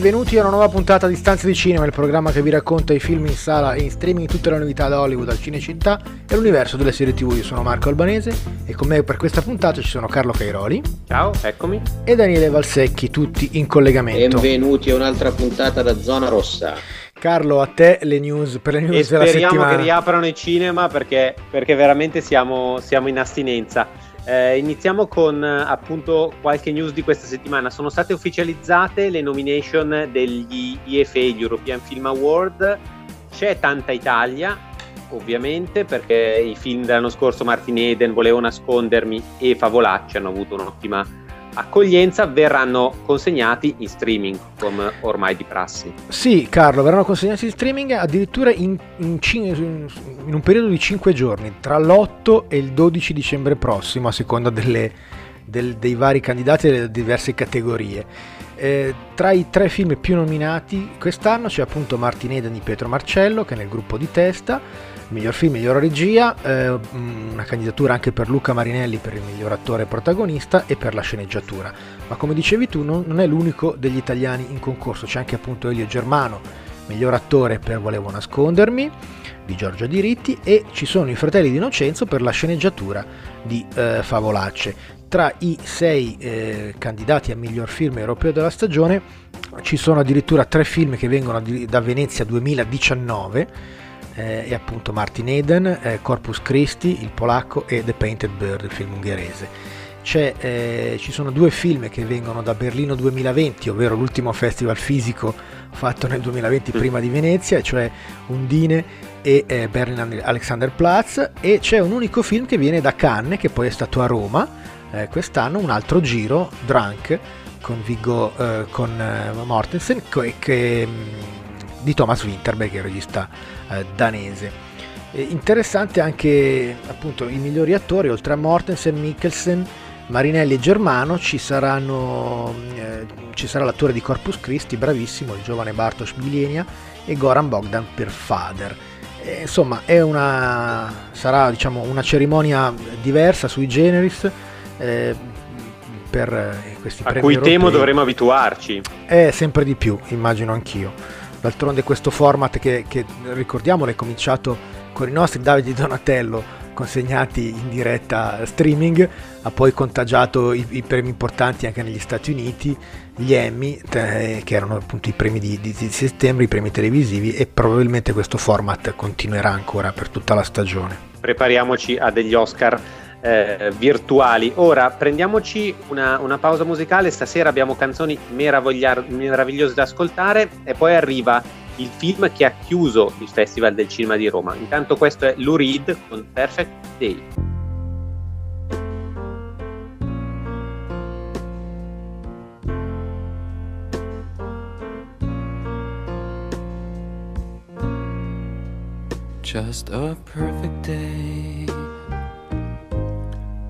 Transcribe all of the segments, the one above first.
Benvenuti a una nuova puntata di Stanze di Cinema, il programma che vi racconta i film in sala e in streaming tutte le novità da Hollywood al Cinecittà e l'universo delle serie TV. Io sono Marco Albanese e con me per questa puntata ci sono Carlo Cairoli. Ciao, eccomi. E Daniele Valsecchi, tutti in collegamento. Benvenuti a un'altra puntata da Zona Rossa. Carlo, a te le news per le news e della settimana. speriamo che riaprano i cinema perché, perché veramente siamo, siamo in astinenza. Eh, iniziamo con appunto qualche news di questa settimana. Sono state ufficializzate le nomination degli EFA, gli European Film Award. C'è tanta Italia, ovviamente, perché i film dell'anno scorso Martin Eden, Volevo nascondermi e Favolacci hanno avuto un'ottima accoglienza verranno consegnati in streaming come ormai di prassi. Sì, Carlo, verranno consegnati in streaming addirittura in, in, in, un periodo di 5 giorni, tra l'8 e il 12 dicembre prossimo, a seconda delle, del, dei vari candidati e delle diverse categorie. Eh, tra i tre film più nominati quest'anno c'è appunto Martin Eden di Pietro Marcello, che è nel gruppo di testa, miglior film, miglior regia, eh, una candidatura anche per Luca Marinelli per il miglior attore protagonista e per la sceneggiatura. Ma come dicevi tu non, non è l'unico degli italiani in concorso, c'è anche appunto Elio Germano, miglior attore per Volevo nascondermi di Giorgio Diritti e ci sono i fratelli di Innocenzo per la sceneggiatura di eh, Favolacce. Tra i sei eh, candidati a miglior film europeo della stagione ci sono addirittura tre film che vengono da Venezia 2019 eh, è appunto Martin Eden, eh, Corpus Christi, il polacco e The Painted Bird, il film ungherese. Eh, ci sono due film che vengono da Berlino 2020, ovvero l'ultimo festival fisico fatto nel 2020 prima di Venezia, cioè Undine e eh, Berlin Alexanderplatz, e c'è un unico film che viene da Cannes, che poi è stato a Roma eh, quest'anno, un altro giro, Drunk, con Viggo eh, con Mortensen, che, che mm, di Thomas Winterberg, il regista eh, danese. E interessante anche appunto i migliori attori, oltre a Mortensen, Mikkelsen, Marinelli e Germano ci, saranno, eh, ci sarà l'attore di Corpus Christi, bravissimo, il giovane Bartosz Milenia e Goran Bogdan per Fader. E, insomma, una, sarà diciamo, una cerimonia diversa sui generis eh, per eh, questi A cui europei. temo dovremo abituarci. Eh, sempre di più, immagino anch'io. D'altronde questo format che, che ricordiamo è cominciato con i nostri Davide Donatello consegnati in diretta streaming, ha poi contagiato i, i, premi importanti anche negli Stati Uniti, gli Emmy, eh, che erano appunto i premi di, di, di, settembre, i premi televisivi e probabilmente questo format continuerà ancora per tutta la stagione. Prepariamoci a degli Oscar eh, virtuali. Ora prendiamoci una, una, pausa musicale, stasera abbiamo canzoni meravigliose da ascoltare e poi arriva il film che ha chiuso il Festival del Cinema di Roma. Intanto questo è Lou Reed con Perfect Day. Just a perfect day.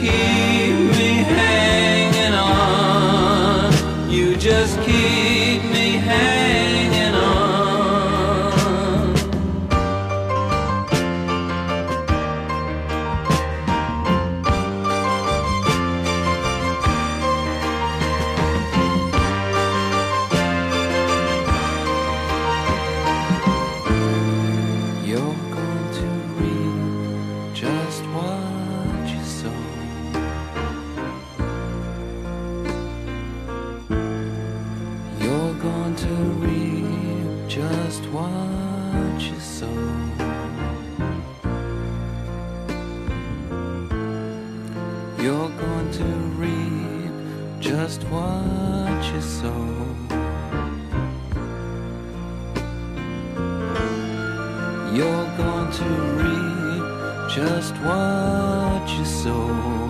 Keep You're going to reap just what you sow.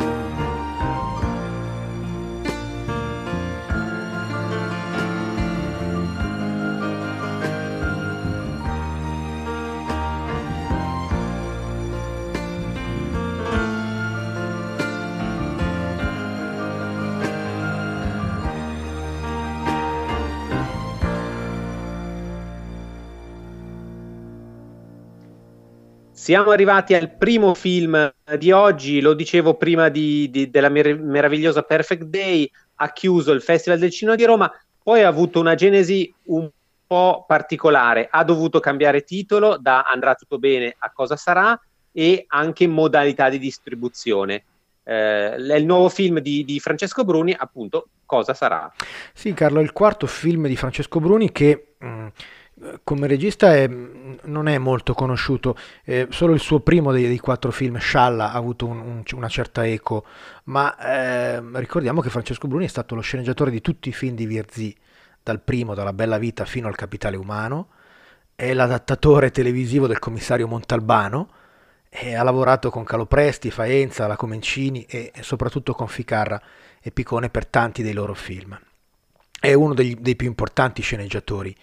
Siamo arrivati al primo film di oggi, lo dicevo prima di- di- della mer- meravigliosa Perfect Day, ha chiuso il Festival del Cinema di Roma, poi ha avuto una genesi un po' particolare, ha dovuto cambiare titolo da Andrà tutto bene a Cosa sarà e anche modalità di distribuzione. Eh, è il nuovo film di, di Francesco Bruni, appunto, Cosa sarà. Sì, Carlo, il quarto film di Francesco Bruni che mh, come regista è- non è molto conosciuto, eh, solo il suo primo dei, dei quattro film, Scialla, ha avuto un- un- una certa eco, ma ehm, ricordiamo che Francesco Bruni è stato lo sceneggiatore di tutti i film di Virzì, dal primo, dalla Bella Vita fino al Capitale Umano, è l'adattatore televisivo del commissario Montalbano, e ha lavorato con Calopresti, Faenza, la Comencini e, e soprattutto con Ficarra e Picone per tanti dei loro film. È uno degli- dei più importanti sceneggiatori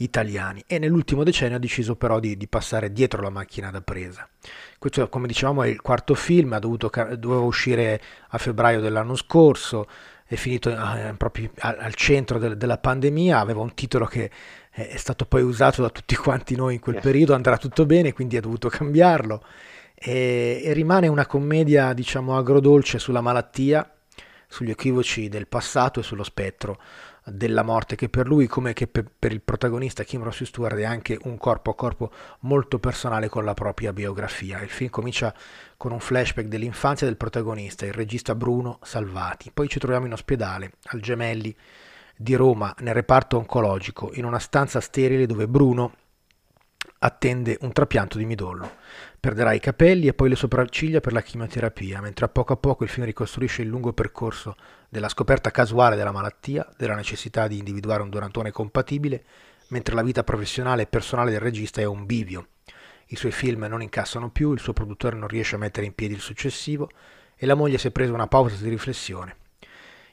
italiani e nell'ultimo decennio ha deciso però di, di passare dietro la macchina da presa. Questo, come dicevamo, è il quarto film, ha dovuto doveva uscire a febbraio dell'anno scorso, è finito eh, proprio al, centro del- della pandemia, aveva un titolo che è, stato poi usato da tutti quanti noi in quel Eh. periodo, andrà tutto bene, quindi ha dovuto cambiarlo. E, e rimane una commedia, diciamo, agrodolce sulla malattia, sugli equivoci del passato e sullo spettro della morte che per lui come che per, il protagonista Kim Rossi Stewart è anche un corpo a corpo molto personale con la propria biografia. Il film comincia con un flashback dell'infanzia del protagonista, il regista Bruno Salvati. Poi ci troviamo in ospedale, al Gemelli di Roma, nel reparto oncologico, in una stanza sterile dove Bruno attende un trapianto di midollo. Perderà i capelli e poi le sopracciglia per la chimioterapia, mentre a poco a poco il film ricostruisce il lungo percorso della scoperta casuale della malattia, della necessità di individuare un donatore compatibile, mentre la vita professionale e personale del regista è un bivio. I suoi film non incassano più, il suo produttore non riesce a mettere in piedi il successivo e la moglie si è presa una pausa di riflessione.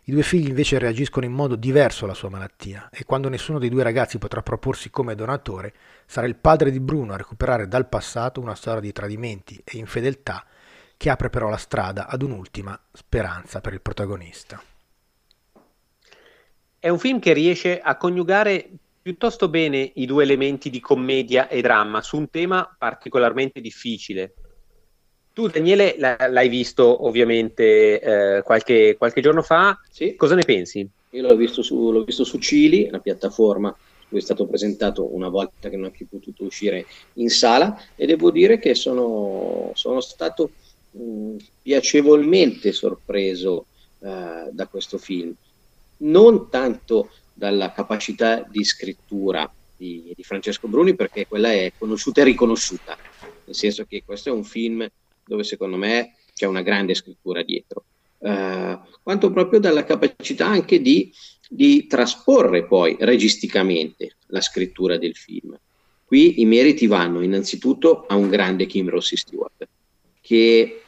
I due figli invece reagiscono in modo diverso alla sua malattia e quando nessuno dei due ragazzi potrà proporsi come donatore, sarà il padre di Bruno a recuperare dal passato una storia di tradimenti e infedeltà che apre però la strada ad un'ultima speranza per il protagonista. È un film che riesce a coniugare piuttosto bene i due elementi di commedia e dramma su un tema particolarmente difficile. Tu, Daniele, l'hai visto ovviamente eh, qualche, qualche giorno fa. Sì, Cosa ne pensi? io l'ho visto su, l'ho visto su Cili, una piattaforma è stato presentato una volta che non è più potuto uscire in sala e devo dire che sono, sono stato mh, piacevolmente sorpreso eh, da questo film. Non tanto dalla capacità di scrittura di, di, Francesco Bruni perché quella è conosciuta e riconosciuta, nel senso che questo è un film dove secondo me c'è una grande scrittura dietro, uh, quanto proprio dalla capacità anche di, di trasporre poi registicamente la scrittura del film. Qui i meriti vanno innanzitutto a un grande Kim Rossi Stewart, che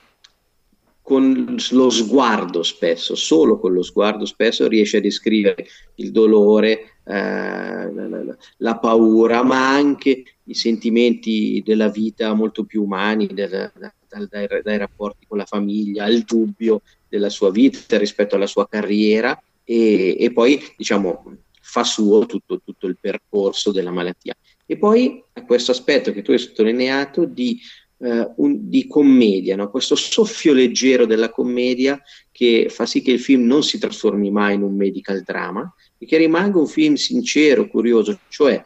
con lo sguardo spesso, solo con lo sguardo spesso riesce a descrivere il dolore, eh, la, la, paura, ma anche i sentimenti della vita molto più umani, del, dal, dai, dai, rapporti con la famiglia, il dubbio della sua vita rispetto alla sua carriera e, e poi diciamo fa suo tutto, tutto il percorso della malattia. E poi a questo aspetto che tu hai sottolineato di eh, un, di commedia, no? questo soffio leggero della commedia che fa sì che il film non si trasformi mai in un medical drama e che rimanga un film sincero, curioso, cioè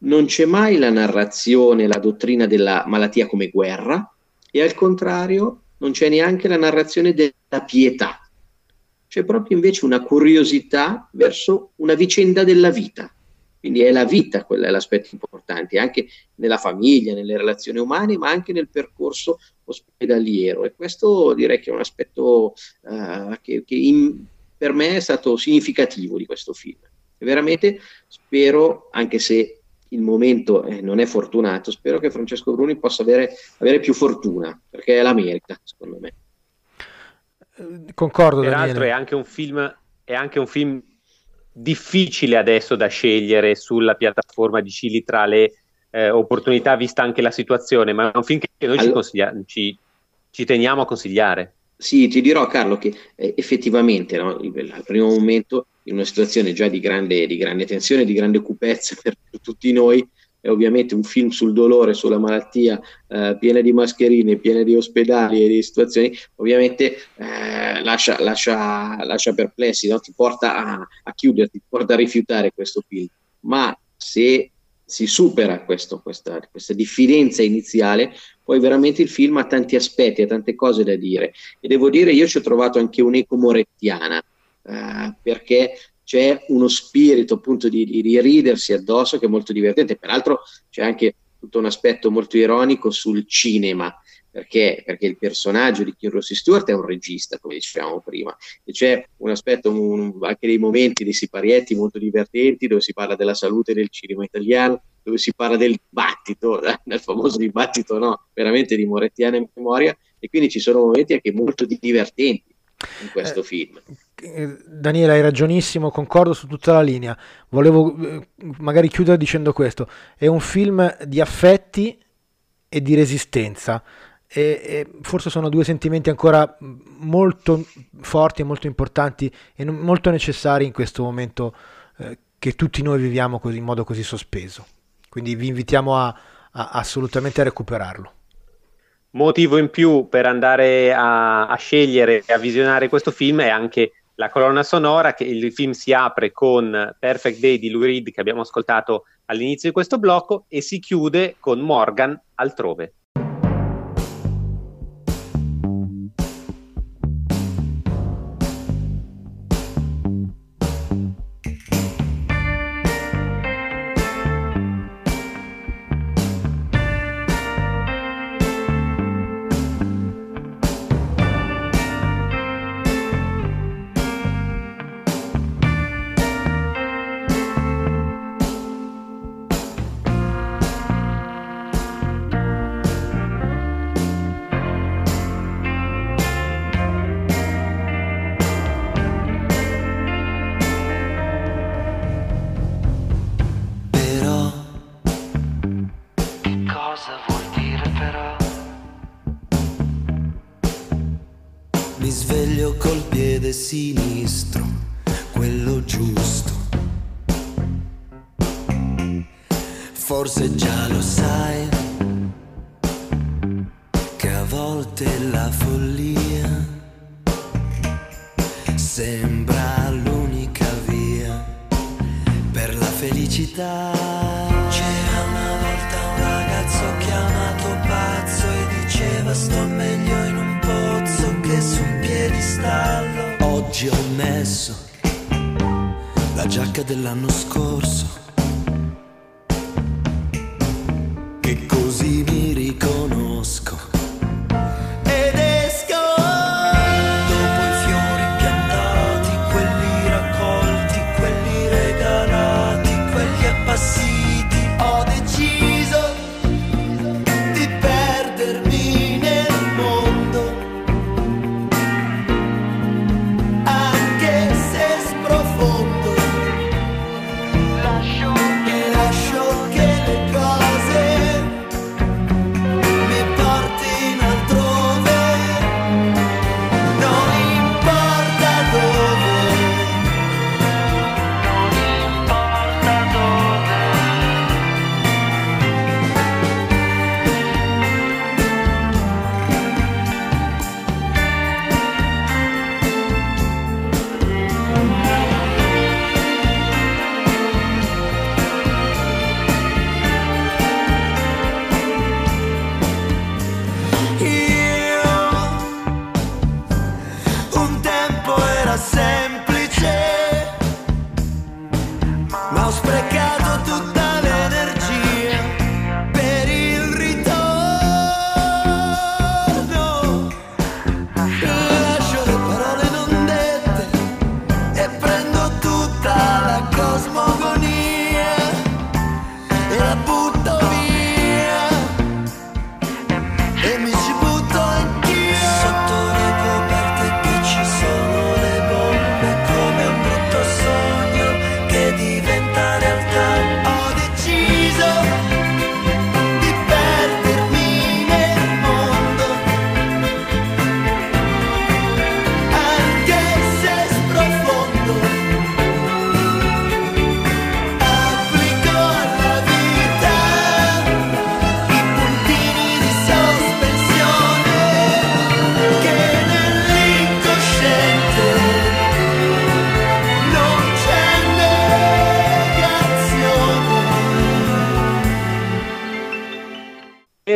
non c'è mai la narrazione, la dottrina della malattia come guerra e al contrario non c'è neanche la narrazione della pietà, c'è proprio invece una curiosità verso una vicenda della vita quindi è la vita, quello è l'aspetto importante, anche nella famiglia, nelle relazioni umane, ma anche nel percorso ospedaliero. E questo direi che è un aspetto uh, che, che in, per me è stato significativo di questo film. Veramente spero, anche se il momento eh, non è fortunato, spero che Francesco Bruni possa avere, avere più fortuna, perché è la merita, secondo me. Concordo. Peraltro Daniele. è anche un film, è anche un film difficile adesso da scegliere sulla piattaforma di Cili tra le eh, opportunità, vista anche la situazione, ma è un film che noi allora, ci, ci, ci, teniamo a consigliare. Sì, ti dirò Carlo che eh, effettivamente no, al primo momento, in una situazione già di grande, di grande tensione, di grande cupezza per, tutti noi, è ovviamente un film sul dolore, sulla malattia, eh, piena di mascherine, piena di ospedali e di situazioni, ovviamente eh, lascia, lascia, lascia, perplessi, no? ti porta a, a chiuderti, ti porta a rifiutare questo film. Ma se si supera questo, questa, questa, diffidenza iniziale, poi veramente il film ha tanti aspetti, ha tante cose da dire. E devo dire, io ci ho trovato anche un'eco morettiana, eh, perché c'è uno spirito appunto di, di, ridersi addosso che è molto divertente. Peraltro c'è anche tutto un aspetto molto ironico sul cinema, perché, perché il personaggio di Kim Rossi Stewart è un regista, come dicevamo prima, e c'è un aspetto, un, anche dei momenti, dei siparietti molto divertenti, dove si parla della salute del cinema italiano, dove si parla del dibattito, eh, nel famoso dibattito no, veramente di Morettiana in memoria, e quindi ci sono momenti anche molto divertenti in questo eh, film. Eh, Daniele, hai ragionissimo, concordo su tutta la linea. Volevo eh, magari chiudere dicendo questo: è un film di affetti e di resistenza. E, e forse sono due sentimenti ancora molto forti e molto importanti e molto necessari in questo momento eh, che tutti noi viviamo così, in modo così sospeso. Quindi vi invitiamo a, a assolutamente a recuperarlo motivo in più per andare a, a scegliere e a visionare questo film è anche la colonna sonora, che il film si apre con Perfect Day di Lou Reed che abbiamo ascoltato all'inizio di questo blocco e si chiude con Morgan altrove. Oggi ho messo la giacca dell'anno scorso,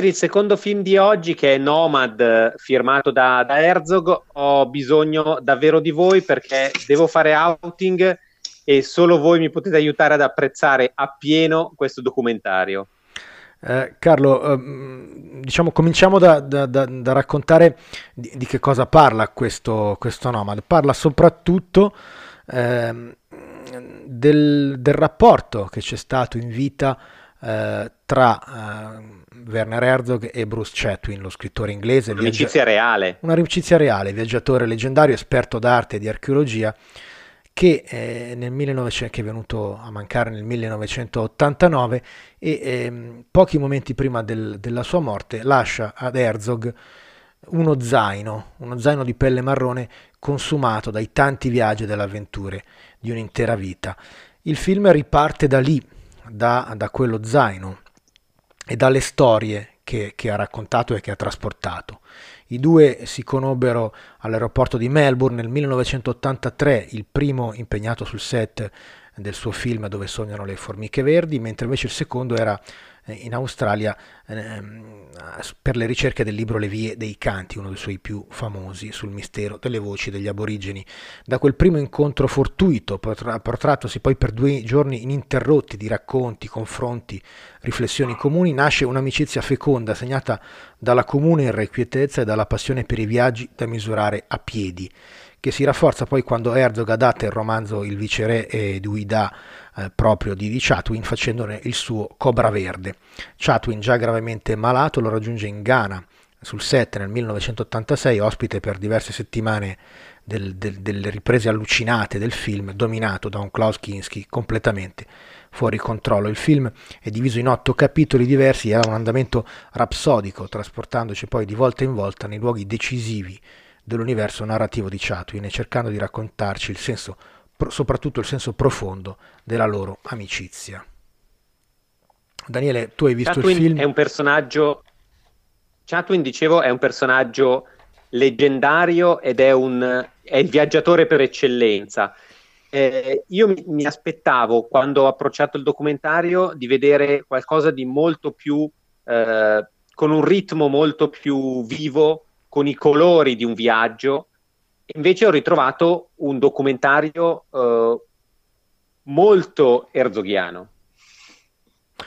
Per il secondo film di oggi, che è Nomad, eh, firmato da, da Herzog, ho bisogno davvero di voi perché devo fare outing e solo voi mi potete aiutare ad apprezzare appieno questo documentario. Eh, Carlo, ehm, diciamo, cominciamo da, da- da- da raccontare di, di che cosa parla questo, questo Nomad. Parla soprattutto ehm, del, del rapporto che c'è stato in vita eh, tra eh, Werner Herzog e Bruce Chatwin, lo scrittore inglese. viaggia- Un'amicizia reale. una amicizia reale, viaggiatore leggendario, esperto d'arte e di archeologia, che, eh, nel 1900 che è venuto a mancare nel 1989 e ehm, pochi momenti prima del- della sua morte lascia ad Herzog uno zaino, uno zaino di pelle marrone consumato dai tanti viaggi e delle avventure di un'intera vita. Il film riparte da lì, da, da quello zaino e dalle storie che, che ha raccontato e che ha trasportato. I due si conobbero all'aeroporto di Melbourne nel 1983, il primo impegnato sul set del suo film Dove sognano le formiche verdi, mentre invece il secondo era in Australia ehm, per le ricerche del libro Le vie dei canti, uno dei suoi più famosi sul mistero delle voci degli aborigeni. Da quel primo incontro fortuito, protra- protrattosi poi per due giorni ininterrotti di racconti, confronti, riflessioni comuni, nasce un'amicizia feconda segnata dalla comune irrequietezza e dalla passione per i viaggi da misurare a piedi che si rafforza poi quando Herzog adatta il romanzo Il viceré e Duida eh, proprio di, di Chatwin facendone il suo Cobra Verde. Chatwin, già gravemente malato, lo raggiunge in Ghana sul set nel 1986, ospite per diverse settimane del- del- delle riprese allucinate del film, dominato da un Klaus Kinski completamente fuori controllo. Il film è diviso in otto capitoli diversi e ha un andamento rapsodico, trasportandoci poi di volta in volta nei luoghi decisivi dell'universo narrativo di Chatwin e cercando di raccontarci il senso, soprattutto il senso profondo della loro amicizia. Daniele, tu hai visto Chatwin il film? è un personaggio. Chatwin, dicevo, è un personaggio leggendario ed è, un, è il viaggiatore per eccellenza. Eh, io mi, mi aspettavo, quando ho approcciato il documentario, di vedere qualcosa di molto più, eh, con un ritmo molto più vivo, con i colori di un viaggio. Invece ho ritrovato un documentario eh, molto erzoghiano.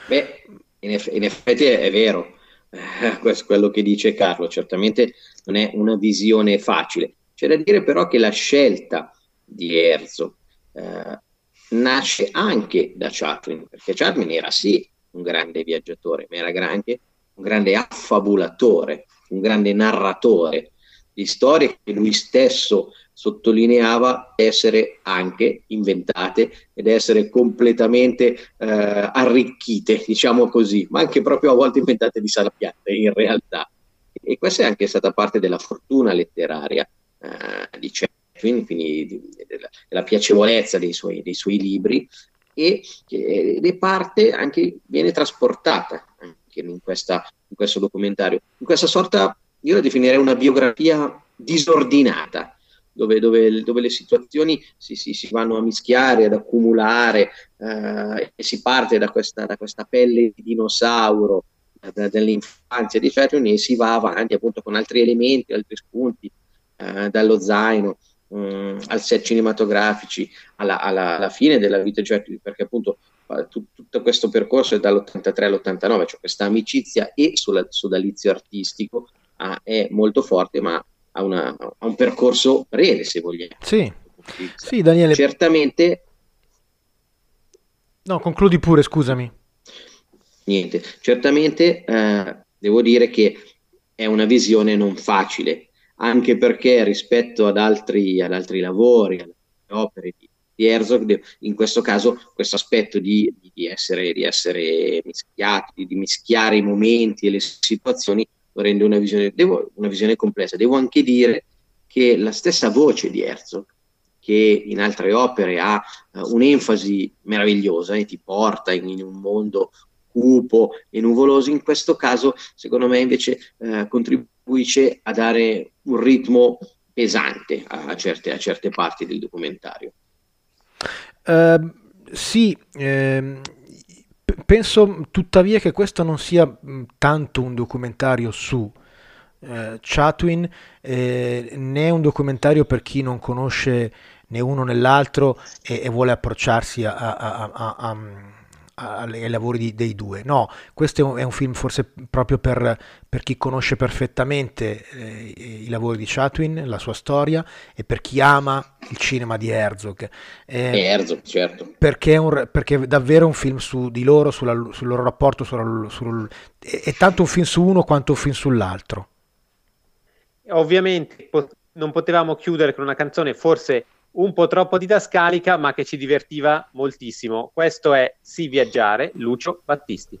Beh, in, eff- in effetti è, è vero, eh, questo è quello che dice Carlo, certamente non è una visione facile. C'è da dire però che la scelta di Herzog eh, nasce anche da Chaplin, perché Chaplin era sì un grande viaggiatore, ma era anche un grande affabulatore, un grande narratore di storie che lui stesso sottolineava essere anche inventate ed essere completamente eh, arricchite, diciamo così, ma anche proprio a volte inventate di salapiatte in realtà. E questa è anche stata parte della fortuna letteraria eh, di Chaplin, quindi della, della piacevolezza dei suoi, dei suoi libri e che è parte anche viene trasportata anche in, questa, in questo documentario, in questa sorta, io la definirei una biografia disordinata, dove, dove, dove le situazioni si, si, si, vanno a mischiare, ad accumulare eh, e si parte da questa, da questa pelle di dinosauro da, dell'infanzia di Chaplin e si va avanti appunto con altri elementi, altri spunti, eh, dallo zaino mh, mm, al set cinematografici, alla, alla, alla, fine della vita di Chaplin, perché appunto tu, tutto questo percorso è dall'83 all'89, cioè questa amicizia e sodalizio artistico ah, è molto forte, ma ha, una, ha un percorso breve, se vogliamo. Sì, sì Daniele. Certamente... No, concludi pure, scusami. Niente, certamente eh, devo dire che è una visione non facile, anche perché rispetto ad altri, ad altri lavori, alle opere di, di Herzog, in questo caso questo aspetto di, di, essere, di essere mischiati, di mischiare i momenti e le situazioni lo rende una visione, devo, una visione complessa. Devo anche dire che la stessa voce di Herzog, che in altre opere ha uh, un'enfasi meravigliosa e ti porta in, in, un mondo cupo e nuvoloso, in questo caso, secondo me, invece uh, contribuisce a dare un ritmo pesante a, a, certe, a certe, parti del documentario. Uh, sì, ehm, penso tuttavia che questo non sia tanto un documentario su eh, Chatwin, eh, né un documentario per chi non conosce né uno né l'altro e, e vuole approcciarsi a, a, a, a ai lavori di, dei due. No, questo è un, è un, film forse proprio per, per chi conosce perfettamente eh, i lavori di Chatwin, la sua storia, e per chi ama il cinema di Herzog. Eh, Herzog, certo. Perché è, un, perché è davvero un film su di loro, sulla, sul loro rapporto, sulla, sul, è, è tanto un film su uno quanto un film sull'altro. Ovviamente non potevamo chiudere con una canzone forse un po' troppo didascalica, ma che ci divertiva moltissimo. Questo è Sì viaggiare, Lucio Battisti.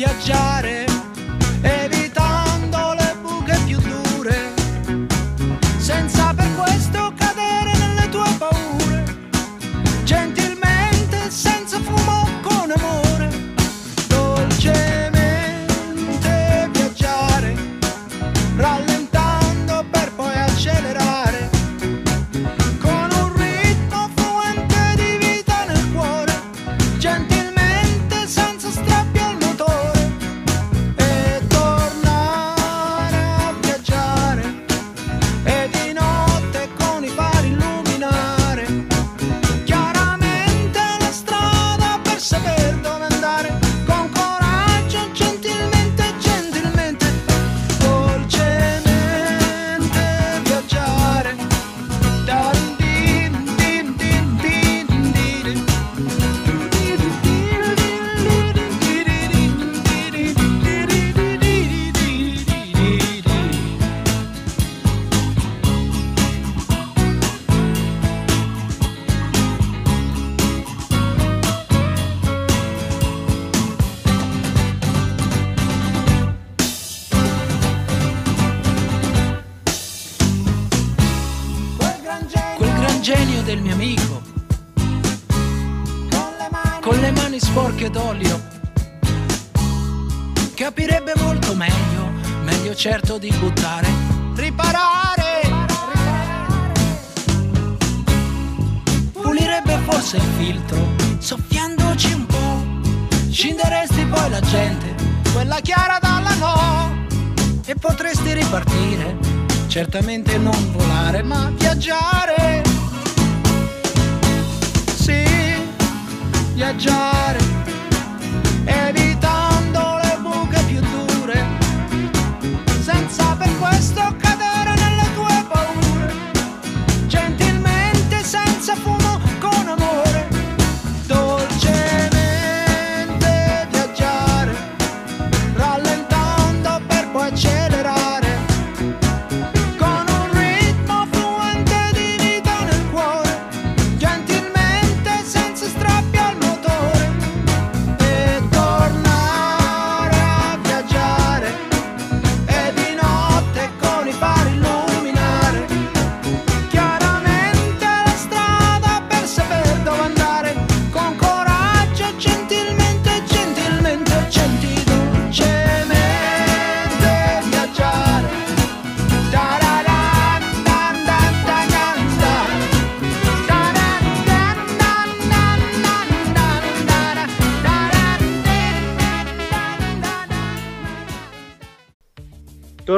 Viaggiare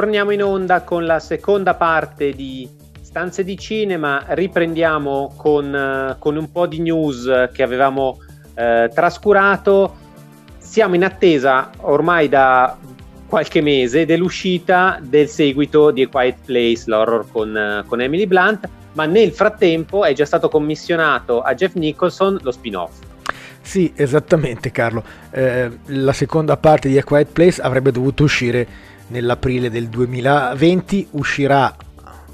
Torniamo in onda con la seconda parte di Stanze di Cinema, riprendiamo con, eh, con un po' di news che avevamo eh, trascurato. Siamo in attesa ormai da qualche mese dell'uscita del seguito di A Quiet Place, l'horror con, eh, con Emily Blunt, ma nel frattempo è già stato commissionato a Jeff Nicholson lo spin-off. Sì, esattamente Carlo. Eh, la seconda parte di A Quiet Place avrebbe dovuto uscire nell'aprile del 2020, uscirà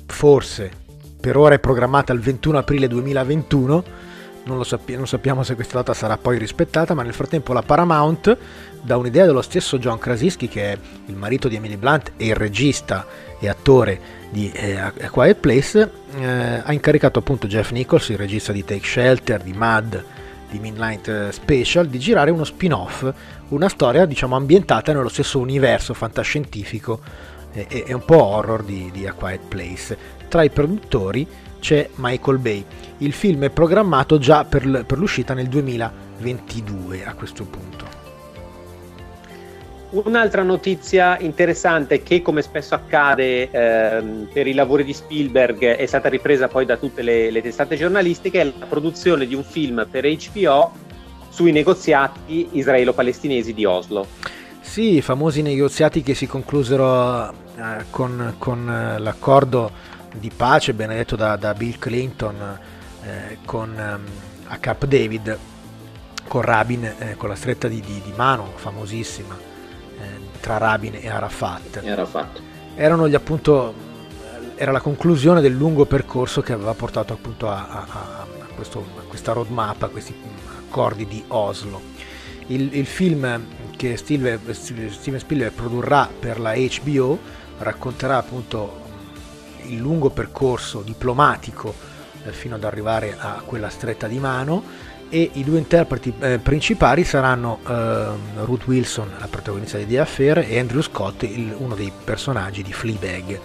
forse, per ora è programmata il 21 aprile 2021, non, sappi- non sappiamo se questa data sarà poi rispettata, ma nel frattempo la Paramount, da un'idea dello stesso John Krasinski, che è il marito di Emily Blunt e il regista e attore di eh, A Quiet Place, eh, ha incaricato appunto Jeff Nichols, il regista di Take Shelter, di Mad, di Midnight eh, Special, di girare uno spin-off, una storia diciamo ambientata nello stesso universo fantascientifico e, e- un po' horror di, di A Quiet Place. Tra i produttori c'è Michael Bay. Il film è programmato già per, per l'uscita nel 2022 a questo punto. Un'altra notizia interessante che come spesso accade ehm, per i lavori di Spielberg è stata ripresa poi da tutte le, le testate giornalistiche è la produzione di un film per HBO sui negoziati israelo-palestinesi di Oslo. Sì, i famosi negoziati che si conclusero eh, con, con, eh, l'accordo di pace benedetto da, da Bill Clinton eh, con, ehm, a Camp David, con Rabin, eh, con la stretta di, di- di mano famosissima eh, tra Rabin e Arafat. Era fatto. Erano gli appunto, era la conclusione del lungo percorso che aveva portato appunto a, a- a- questo- a questa roadmap, a questi accordi di Oslo. Il, il film che Steve- Steven Spielberg produrrà per la HBO racconterà appunto il lungo percorso diplomatico eh, fino ad arrivare a quella stretta di mano e i due interpreti eh, principali saranno ehm, Ruth Wilson, la protagonista di The Affair, e Andrew Scott, il- uno dei personaggi di Fleabag,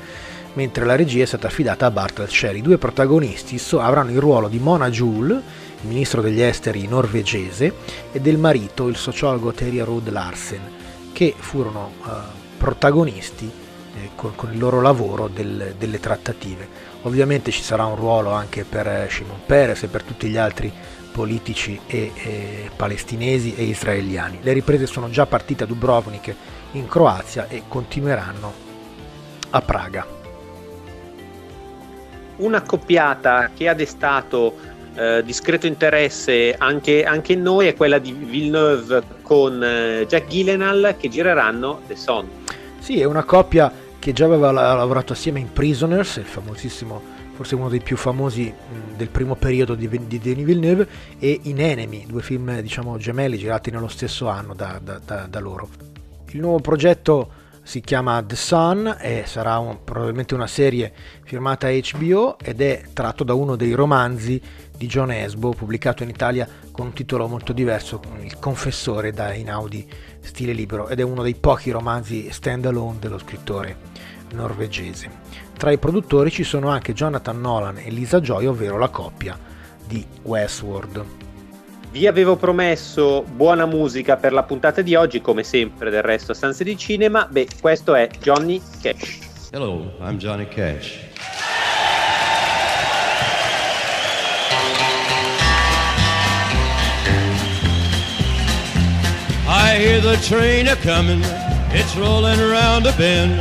mentre la regia è stata affidata a Bartel Sherry. I due protagonisti so- avranno il ruolo di Mona Juul, il ministro degli esteri norvegese, e del marito, il sociologo Terje Rud Larsen, che furono eh, protagonisti eh, con, con il loro lavoro del- delle trattative. Ovviamente ci sarà un ruolo anche per eh, Shimon Peres e per tutti gli altri politici e, e palestinesi e israeliani. Le riprese sono già partite a Dubrovnik in Croazia e continueranno a Praga. Una coppiata che ha destato eh, discreto interesse anche, anche in noi è quella di Villeneuve con eh, Jack Gyllenhaal che gireranno The Son. Sì, è una coppia che già aveva la- lavorato assieme in Prisoners, il famosissimo, forse uno dei più famosi del primo periodo di, di Denis Villeneuve, e in Enemy, due film diciamo gemelli girati nello stesso anno da, da- da- da loro. Il nuovo progetto si chiama The Sun e sarà un, probabilmente una serie firmata HBO ed è tratto da uno dei romanzi di John Esbo pubblicato in Italia con un titolo molto diverso, Il confessore da Inaudi stile libero ed è uno dei pochi romanzi stand alone dello scrittore norvegese. Tra i produttori ci sono anche Jonathan Nolan e Lisa Joy, ovvero la coppia di Westworld. Vi avevo promesso buona musica per la puntata di oggi, come sempre del resto a Stanze di Cinema. Beh, questo è Johnny Cash. Hello, I'm Johnny Cash. I hear the train a coming, it's rolling around a bend,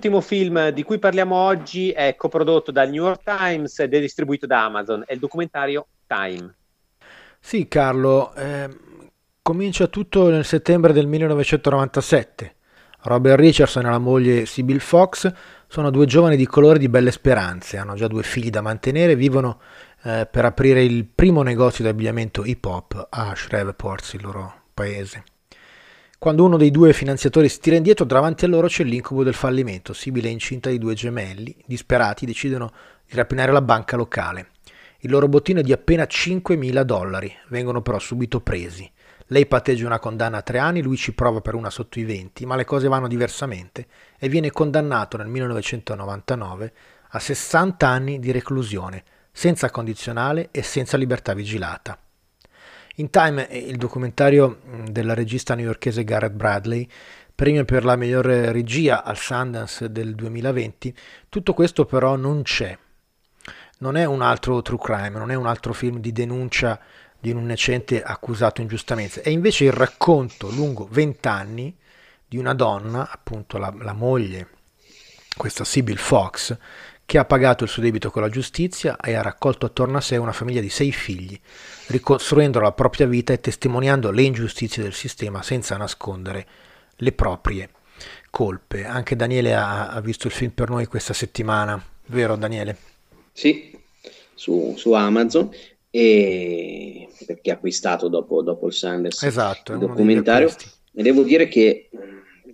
L'ultimo film di cui parliamo oggi è coprodotto dal New York Times ed è distribuito da Amazon, è il documentario Time. Sì, Carlo, eh, comincia tutto nel settembre del 1997. Robert Richardson e la moglie Sybil Fox sono due giovani di colore di belle speranze, hanno già due figli da mantenere, vivono eh, per aprire il primo negozio di abbigliamento hip hop a Shreveport, il loro paese. Quando uno dei due finanziatori si tira indietro, davanti a loro c'è l'incubo del fallimento. Sibile è incinta di due gemelli, disperati decidono di rapinare la banca locale. Il loro bottino è di appena 5.000 dollari, vengono però subito presi. Lei patteggia una condanna a tre anni, lui ci prova per una sotto i 20, ma le cose vanno diversamente e viene condannato nel 1999 a 60 anni di reclusione, senza condizionale e senza libertà vigilata. In Time, il documentario della regista newyorkese Garrett Bradley, premio per la migliore regia al Sundance del 2020, tutto questo però non c'è. Non è un altro true crime, non è un altro film di denuncia di un innocente accusato ingiustamente, è invece il racconto lungo vent'anni di una donna, appunto la, la moglie, questa Sybil Fox, che ha pagato il suo debito con la giustizia e ha raccolto attorno a sé una famiglia di sei figli, ricostruendo la propria vita e testimoniando le ingiustizie del sistema senza nascondere le proprie colpe. Anche Daniele ha, ha visto il film per noi questa settimana, vero Daniele? Sì, su, su Amazon e perché ha acquistato dopo, dopo il Sanders esatto, il documentario e devo dire che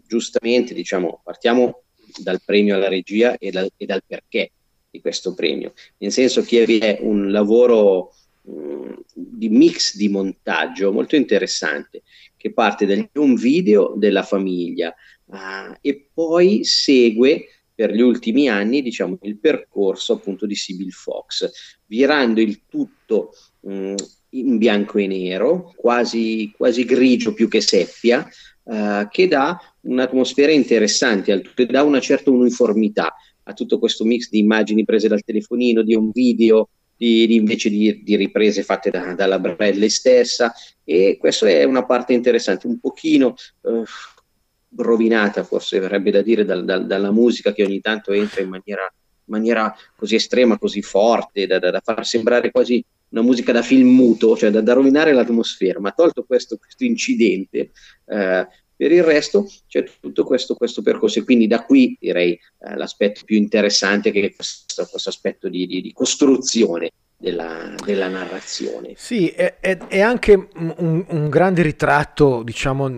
giustamente diciamo partiamo dal premio alla regia e dal, e dal, perché di questo premio, nel senso che è un lavoro mm, di mix di montaggio molto interessante che parte da un video della famiglia uh, e poi segue per gli ultimi anni diciamo, il percorso appunto di Sibyl Fox, virando il tutto mh, mm, in bianco e nero, quasi, quasi grigio più che seppia, uh, che dà un'atmosfera interessante, che dà una certa uniformità a tutto questo mix di immagini prese dal telefonino, di un video, di, di invece di, di, riprese fatte da, dalla Bradley stessa. E questa è una parte interessante, un pochino uh, rovinata forse verrebbe da dire dal, dal, dalla musica che ogni tanto entra in maniera, maniera così estrema, così forte, da, da, da, far sembrare quasi una musica da film muto, cioè da, da rovinare l'atmosfera, ma tolto questo, questo incidente, eh, per il resto c'è tutto questo, questo, percorso e quindi da qui direi eh, l'aspetto più interessante che è questo, questo aspetto di, di, di costruzione della, della, narrazione. Sì, è, è, è anche un, un, grande ritratto, diciamo,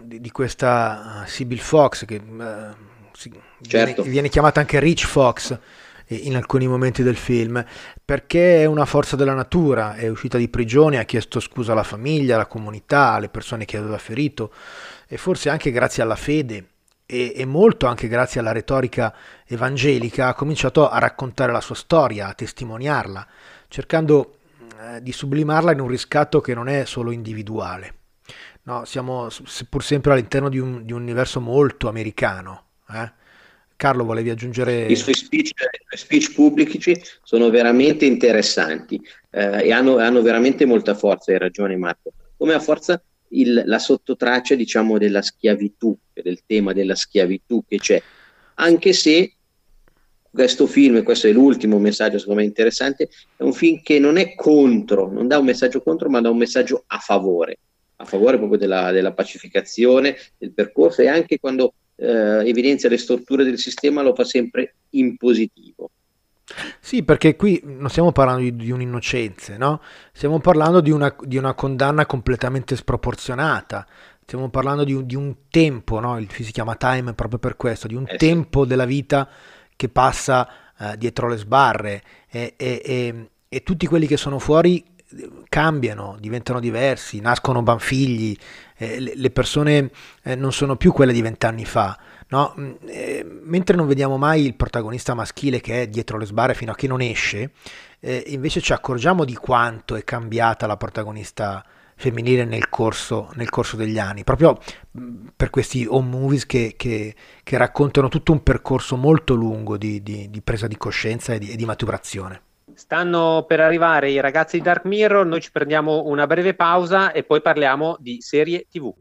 di, di questa Sibyl Fox, che uh, si, certo. viene, viene, chiamata anche Rich Fox in alcuni momenti del film, perché è una forza della natura, è uscita di prigione, ha chiesto scusa alla famiglia, alla comunità, alle persone che aveva ferito, e forse anche grazie alla fede e, e, molto anche grazie alla retorica evangelica ha cominciato a raccontare la sua storia, a testimoniarla, cercando eh, di sublimarla in un riscatto che non è solo individuale. No, siamo seppur sempre all'interno di un, di un universo molto americano. Eh? Carlo, volevi aggiungere? I suoi speech, speech pubblici sono veramente interessanti eh, e hanno, hanno, veramente molta forza, hai ragione Marco. Come ha forza il, la sottotraccia, diciamo, della schiavitù, del tema della schiavitù che c'è, anche se questo film, e questo è l'ultimo messaggio secondo me interessante, è un film che non è contro, non dà un messaggio contro, ma dà un messaggio a favore a favore proprio della, della pacificazione del percorso e anche quando eh, evidenzia le storture del sistema lo fa sempre in positivo. Sì, perché qui non stiamo parlando di, di un'innocenza, no? stiamo parlando di una, di una, condanna completamente sproporzionata, stiamo parlando di un, di un tempo, no? il si chiama Time proprio per questo, di un eh tempo sì. della vita che passa eh, dietro le sbarre e, e, e, e tutti quelli che sono fuori cambiano, diventano diversi, nascono banfigli, eh, le, le, persone eh, non sono più quelle di vent'anni fa. No? Mm, eh, mentre non vediamo mai il protagonista maschile che è dietro le sbarre fino a che non esce, eh, invece ci accorgiamo di quanto è cambiata la protagonista femminile nel corso, nel corso degli anni, proprio mm, per questi home movies che, che, che raccontano tutto un percorso molto lungo di, di, di presa di coscienza e di, e di maturazione. Stanno per arrivare i ragazzi di Dark Mirror, noi ci prendiamo una breve pausa e poi parliamo di serie TV.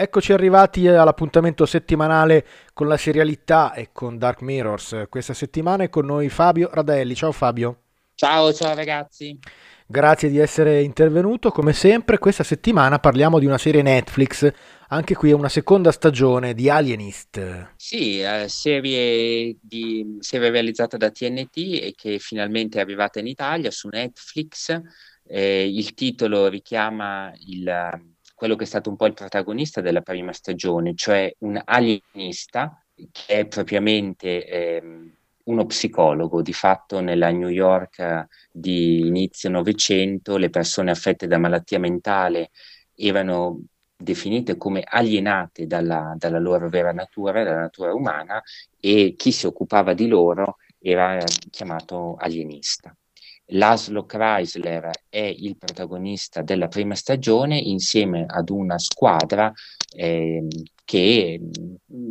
Eccoci arrivati all'appuntamento settimanale con la serialità e con Dark Mirrors. Questa settimana è con noi Fabio Radelli. Ciao Fabio. Ciao, ciao ragazzi. Grazie di essere intervenuto. Come sempre, questa settimana parliamo di una serie Netflix. Anche qui è una seconda stagione di Alienist. Sì, eh, serie, di, serie realizzata da TNT e che finalmente è arrivata in Italia su Netflix. Eh, il titolo richiama il quello che è stato un po' il protagonista della prima stagione, cioè un alienista che è propriamente eh, uno psicologo. Di fatto nella New York di inizio Novecento le persone affette da malattia mentale erano definite come alienate dalla, dalla loro vera natura, dalla natura umana, e chi si occupava di loro era chiamato alienista. Laszlo Chrysler è il protagonista della prima stagione insieme ad una squadra eh, che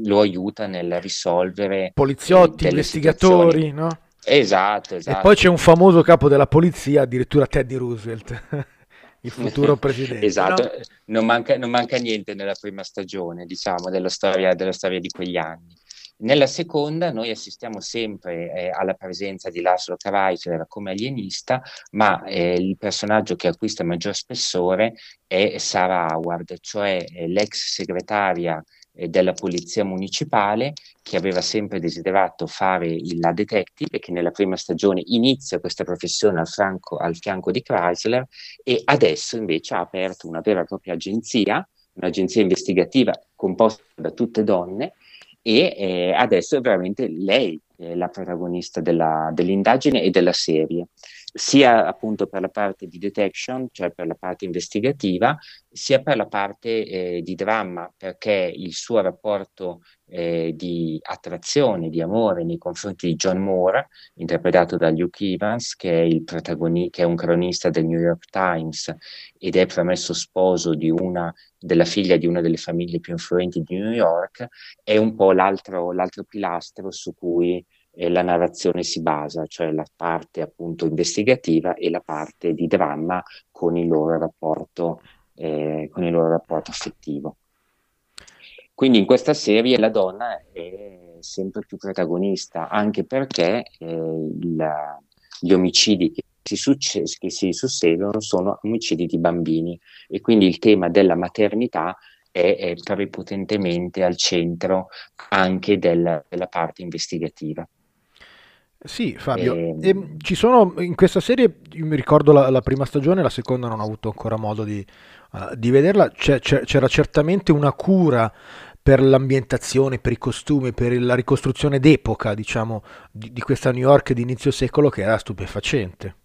lo aiuta nel risolvere poliziotti, eh, investigatori, no? Esatto, esatto. E poi c'è un famoso capo della polizia, addirittura Teddy Roosevelt. il futuro presidente. esatto, no? non, manca, non, manca, niente nella prima stagione, diciamo, della storia, della storia di quegli anni. Nella seconda noi assistiamo sempre eh, alla presenza di Laszlo Kreisler come alienista, ma eh, il personaggio che acquista maggior spessore è Sarah Howard, cioè eh, l'ex segretaria eh, della polizia municipale che aveva sempre desiderato fare il, la detective, che nella prima stagione inizia questa professione al, franco, al fianco di Chrysler e adesso invece ha aperto una vera e propria agenzia, un'agenzia investigativa composta da tutte donne e eh, adesso è veramente lei eh, la protagonista della, dell'indagine e della serie, sia appunto per la parte di detection, cioè per la parte investigativa, sia per la parte eh, di dramma, perché il suo rapporto eh, di attrazione, di amore nei confronti di John Moore, interpretato da Luke Evans, che è, il protagoni- che è un cronista del New York Times ed è promesso sposo di una della figlia di una delle famiglie più influenti di New York, è un po' l'altro, l'altro pilastro su cui eh, la narrazione si basa, cioè la parte appunto investigativa e la parte di dramma con il loro rapporto, eh, con il loro rapporto affettivo. Quindi in questa serie la donna è sempre più protagonista, anche perché eh, il, gli omicidi che si, succe- che si susseguono sono omicidi di bambini e quindi il tema della maternità è, è prepotentemente al centro anche del, della parte investigativa. Sì, Fabio, e... Ehm. E ci sono in questa serie, io mi ricordo la, la, prima stagione, la seconda non ho avuto ancora modo di, uh, di vederla, c'è, c'è, c'era certamente una cura per l'ambientazione, per i costumi, per la ricostruzione d'epoca, diciamo, di, di questa New York di inizio secolo che era stupefacente.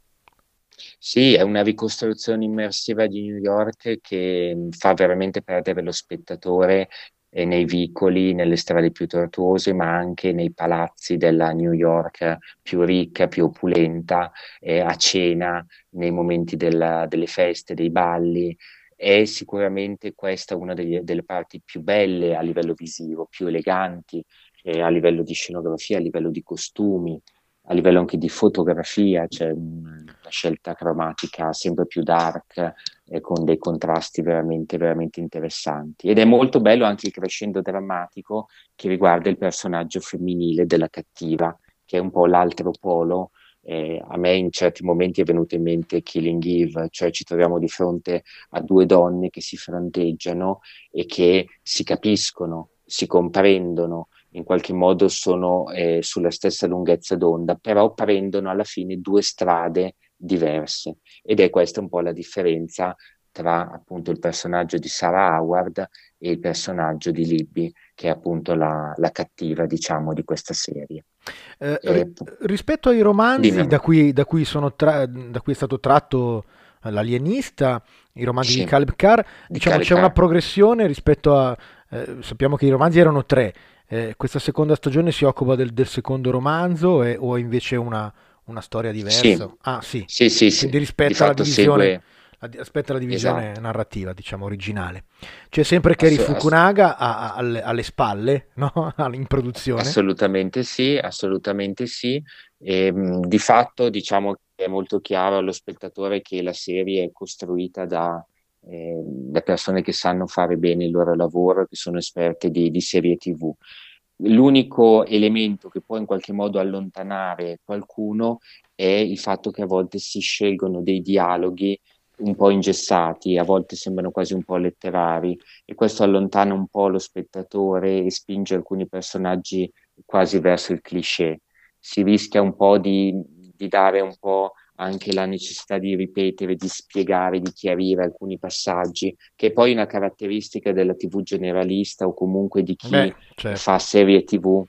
Sì, è una ricostruzione immersiva di New York che fa veramente perdere lo spettatore nei vicoli, nelle strade più tortuose, ma anche nei palazzi della New York più ricca, più opulenta, eh, a cena, nei momenti della, delle feste, dei balli. È sicuramente questa una degli, delle parti più belle a livello visivo, più eleganti eh, a livello di scenografia, a livello di costumi, a livello anche di fotografia, c'è una scelta cromatica sempre più dark e con dei contrasti veramente, veramente interessanti. Ed è molto bello anche il crescendo drammatico che riguarda il personaggio femminile della cattiva, che è un po' l'altro polo. Eh, a me in certi momenti è venuto in mente Killing Eve, cioè ci troviamo di fronte a due donne che si fronteggiano e che si capiscono, si comprendono, in qualche modo sono eh, sulla stessa lunghezza d'onda, però prendono alla fine due strade diverse ed è questa un po' la differenza tra appunto il personaggio di Sarah Howard e il personaggio di Libby, che è appunto la, la cattiva, diciamo, di questa serie. Eh, eh, rispetto ai romanzi da cui, da, cui tra- da cui, è stato tratto l'alienista, i romanzi sì, di Caleb Carr, diciamo Caleb c'è Carr. una progressione rispetto a... Eh, sappiamo che i romanzi erano tre, eh, questa seconda stagione si occupa del, del secondo romanzo e, o invece una, una storia diversa? Sì. Ah, sì. Sì, sì, sì. Quindi rispetto alla divisione, segue... aspetta la divisione esatto. narrativa, diciamo, originale. C'è sempre Kerry Assolut- Fukunaga a, a, alle, alle, spalle, no? in produzione? Assolutamente sì, assolutamente sì. E, ehm, di fatto, diciamo che è molto chiaro allo spettatore che la serie è costruita da eh, le persone che sanno fare bene il loro lavoro, che sono esperte di, di serie TV. L'unico elemento che può in qualche modo allontanare qualcuno è il fatto che a volte si scelgono dei dialoghi un po' ingessati, a volte sembrano quasi un po' letterari e questo allontana un po' lo spettatore e spinge alcuni personaggi quasi verso il cliché. Si rischia un po' di, di dare un po' anche la necessità di ripetere, di spiegare, di chiarire alcuni passaggi, che è poi una caratteristica della TV generalista o comunque di chi Beh, certo. fa serie TV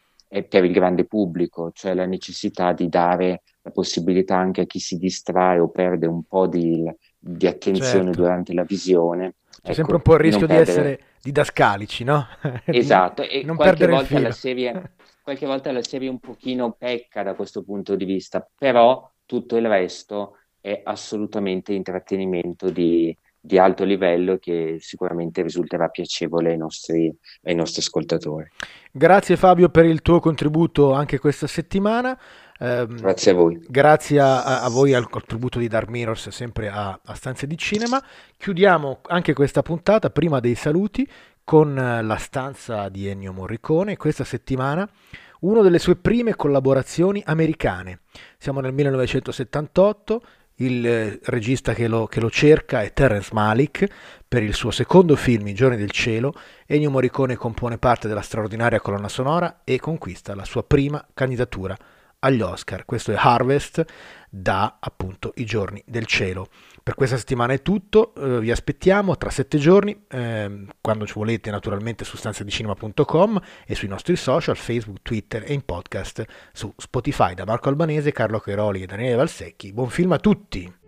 per il grande pubblico, cioè la necessità di dare la possibilità anche a chi si distrae o perde un po' di, di attenzione certo. durante la visione. C'è ecco, sempre un po' il rischio di, di essere didascalici, no? Esatto, e non qualche volta, la serie, qualche volta la serie un pochino pecca da questo punto di vista, però tutto il resto è assolutamente intrattenimento di, di alto livello che sicuramente risulterà piacevole ai nostri, ai nostri ascoltatori. Grazie Fabio per il tuo contributo anche questa settimana. Eh, grazie a voi. Grazie a, a, voi al contributo di Dark Mirrors sempre a, a Stanze di Cinema. Chiudiamo anche questa puntata prima dei saluti con la stanza di Ennio Morricone. Questa settimana una delle sue prime collaborazioni americane. Siamo nel 1978, il eh, regista che lo, che lo, cerca è Terence Malik per il suo secondo film I giorni del cielo. Ennio Morricone compone parte della straordinaria colonna sonora e conquista la sua prima candidatura agli Oscar. Questo è Harvest da appunto I giorni del cielo. Per questa settimana è tutto, eh, vi aspettiamo tra sette giorni, eh, quando ci volete naturalmente su stanzadicinema.com e sui nostri social, Facebook, Twitter e in podcast su Spotify da Marco Albanese, Carlo Cheroli e Daniele Valsecchi. Buon film a tutti!